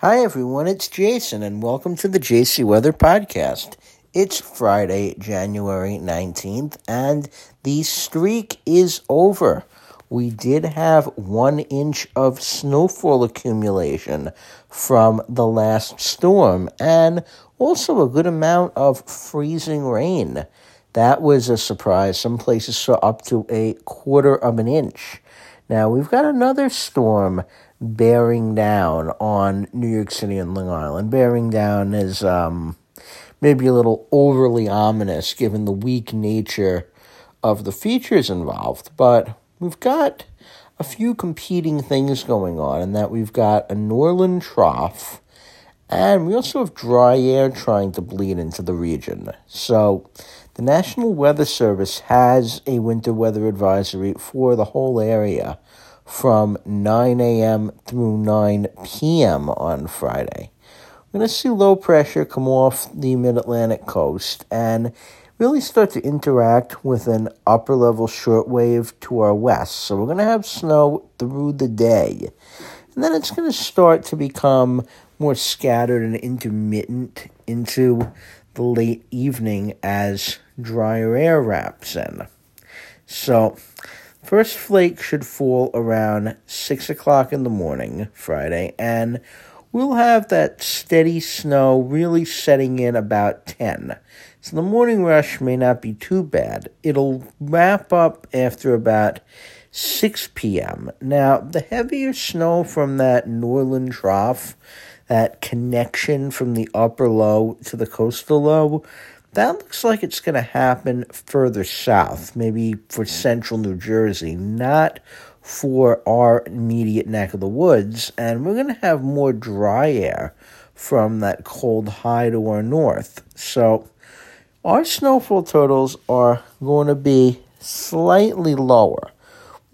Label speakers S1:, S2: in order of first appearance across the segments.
S1: Hi, everyone. It's Jason, and welcome to the JC Weather Podcast. It's Friday, January 19th, and the streak is over. We did have one inch of snowfall accumulation from the last storm, and also a good amount of freezing rain. That was a surprise. Some places saw up to a quarter of an inch. Now, we've got another storm bearing down on New York City and Long Island. Bearing down is um, maybe a little overly ominous given the weak nature of the features involved, but we've got a few competing things going on in that we've got a Norlun trough and we also have dry air trying to bleed into the region. So, the National Weather Service has a winter weather advisory for the whole area from 9 a.m. through 9 p.m. on Friday. We're going to see low pressure come off the mid Atlantic coast and really start to interact with an upper level shortwave to our west. So we're going to have snow through the day. And then it's going to start to become more scattered and intermittent into the late evening as drier air wraps in. So First flake should fall around 6 o'clock in the morning, Friday, and we'll have that steady snow really setting in about 10. So the morning rush may not be too bad. It'll wrap up after about 6 p.m. Now, the heavier snow from that northern trough, that connection from the upper low to the coastal low, that looks like it's going to happen further south, maybe for central New Jersey, not for our immediate neck of the woods. And we're going to have more dry air from that cold high to our north. So our snowfall totals are going to be slightly lower.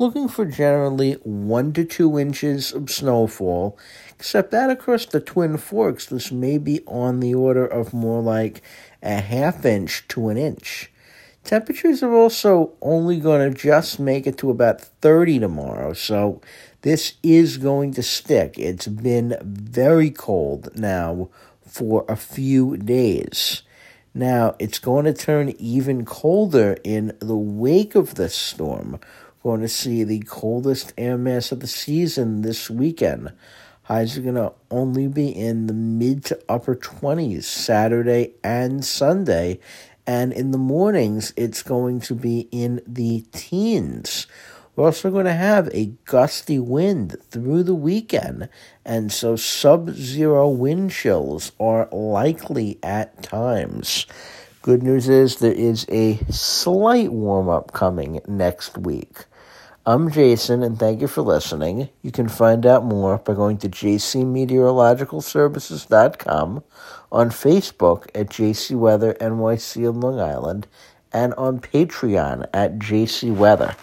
S1: Looking for generally one to two inches of snowfall, except that across the Twin Forks, this may be on the order of more like a half inch to an inch. Temperatures are also only going to just make it to about 30 tomorrow, so this is going to stick. It's been very cold now for a few days. Now, it's going to turn even colder in the wake of this storm. Going to see the coldest air mass of the season this weekend. Highs are going to only be in the mid to upper 20s Saturday and Sunday. And in the mornings, it's going to be in the teens. We're also going to have a gusty wind through the weekend, and so sub zero wind chills are likely at times. Good news is there is a slight warm up coming next week. I'm Jason, and thank you for listening. You can find out more by going to jcmeteorologicalservices.com, on Facebook at JC Weather NYC in Long Island, and on Patreon at JC Weather.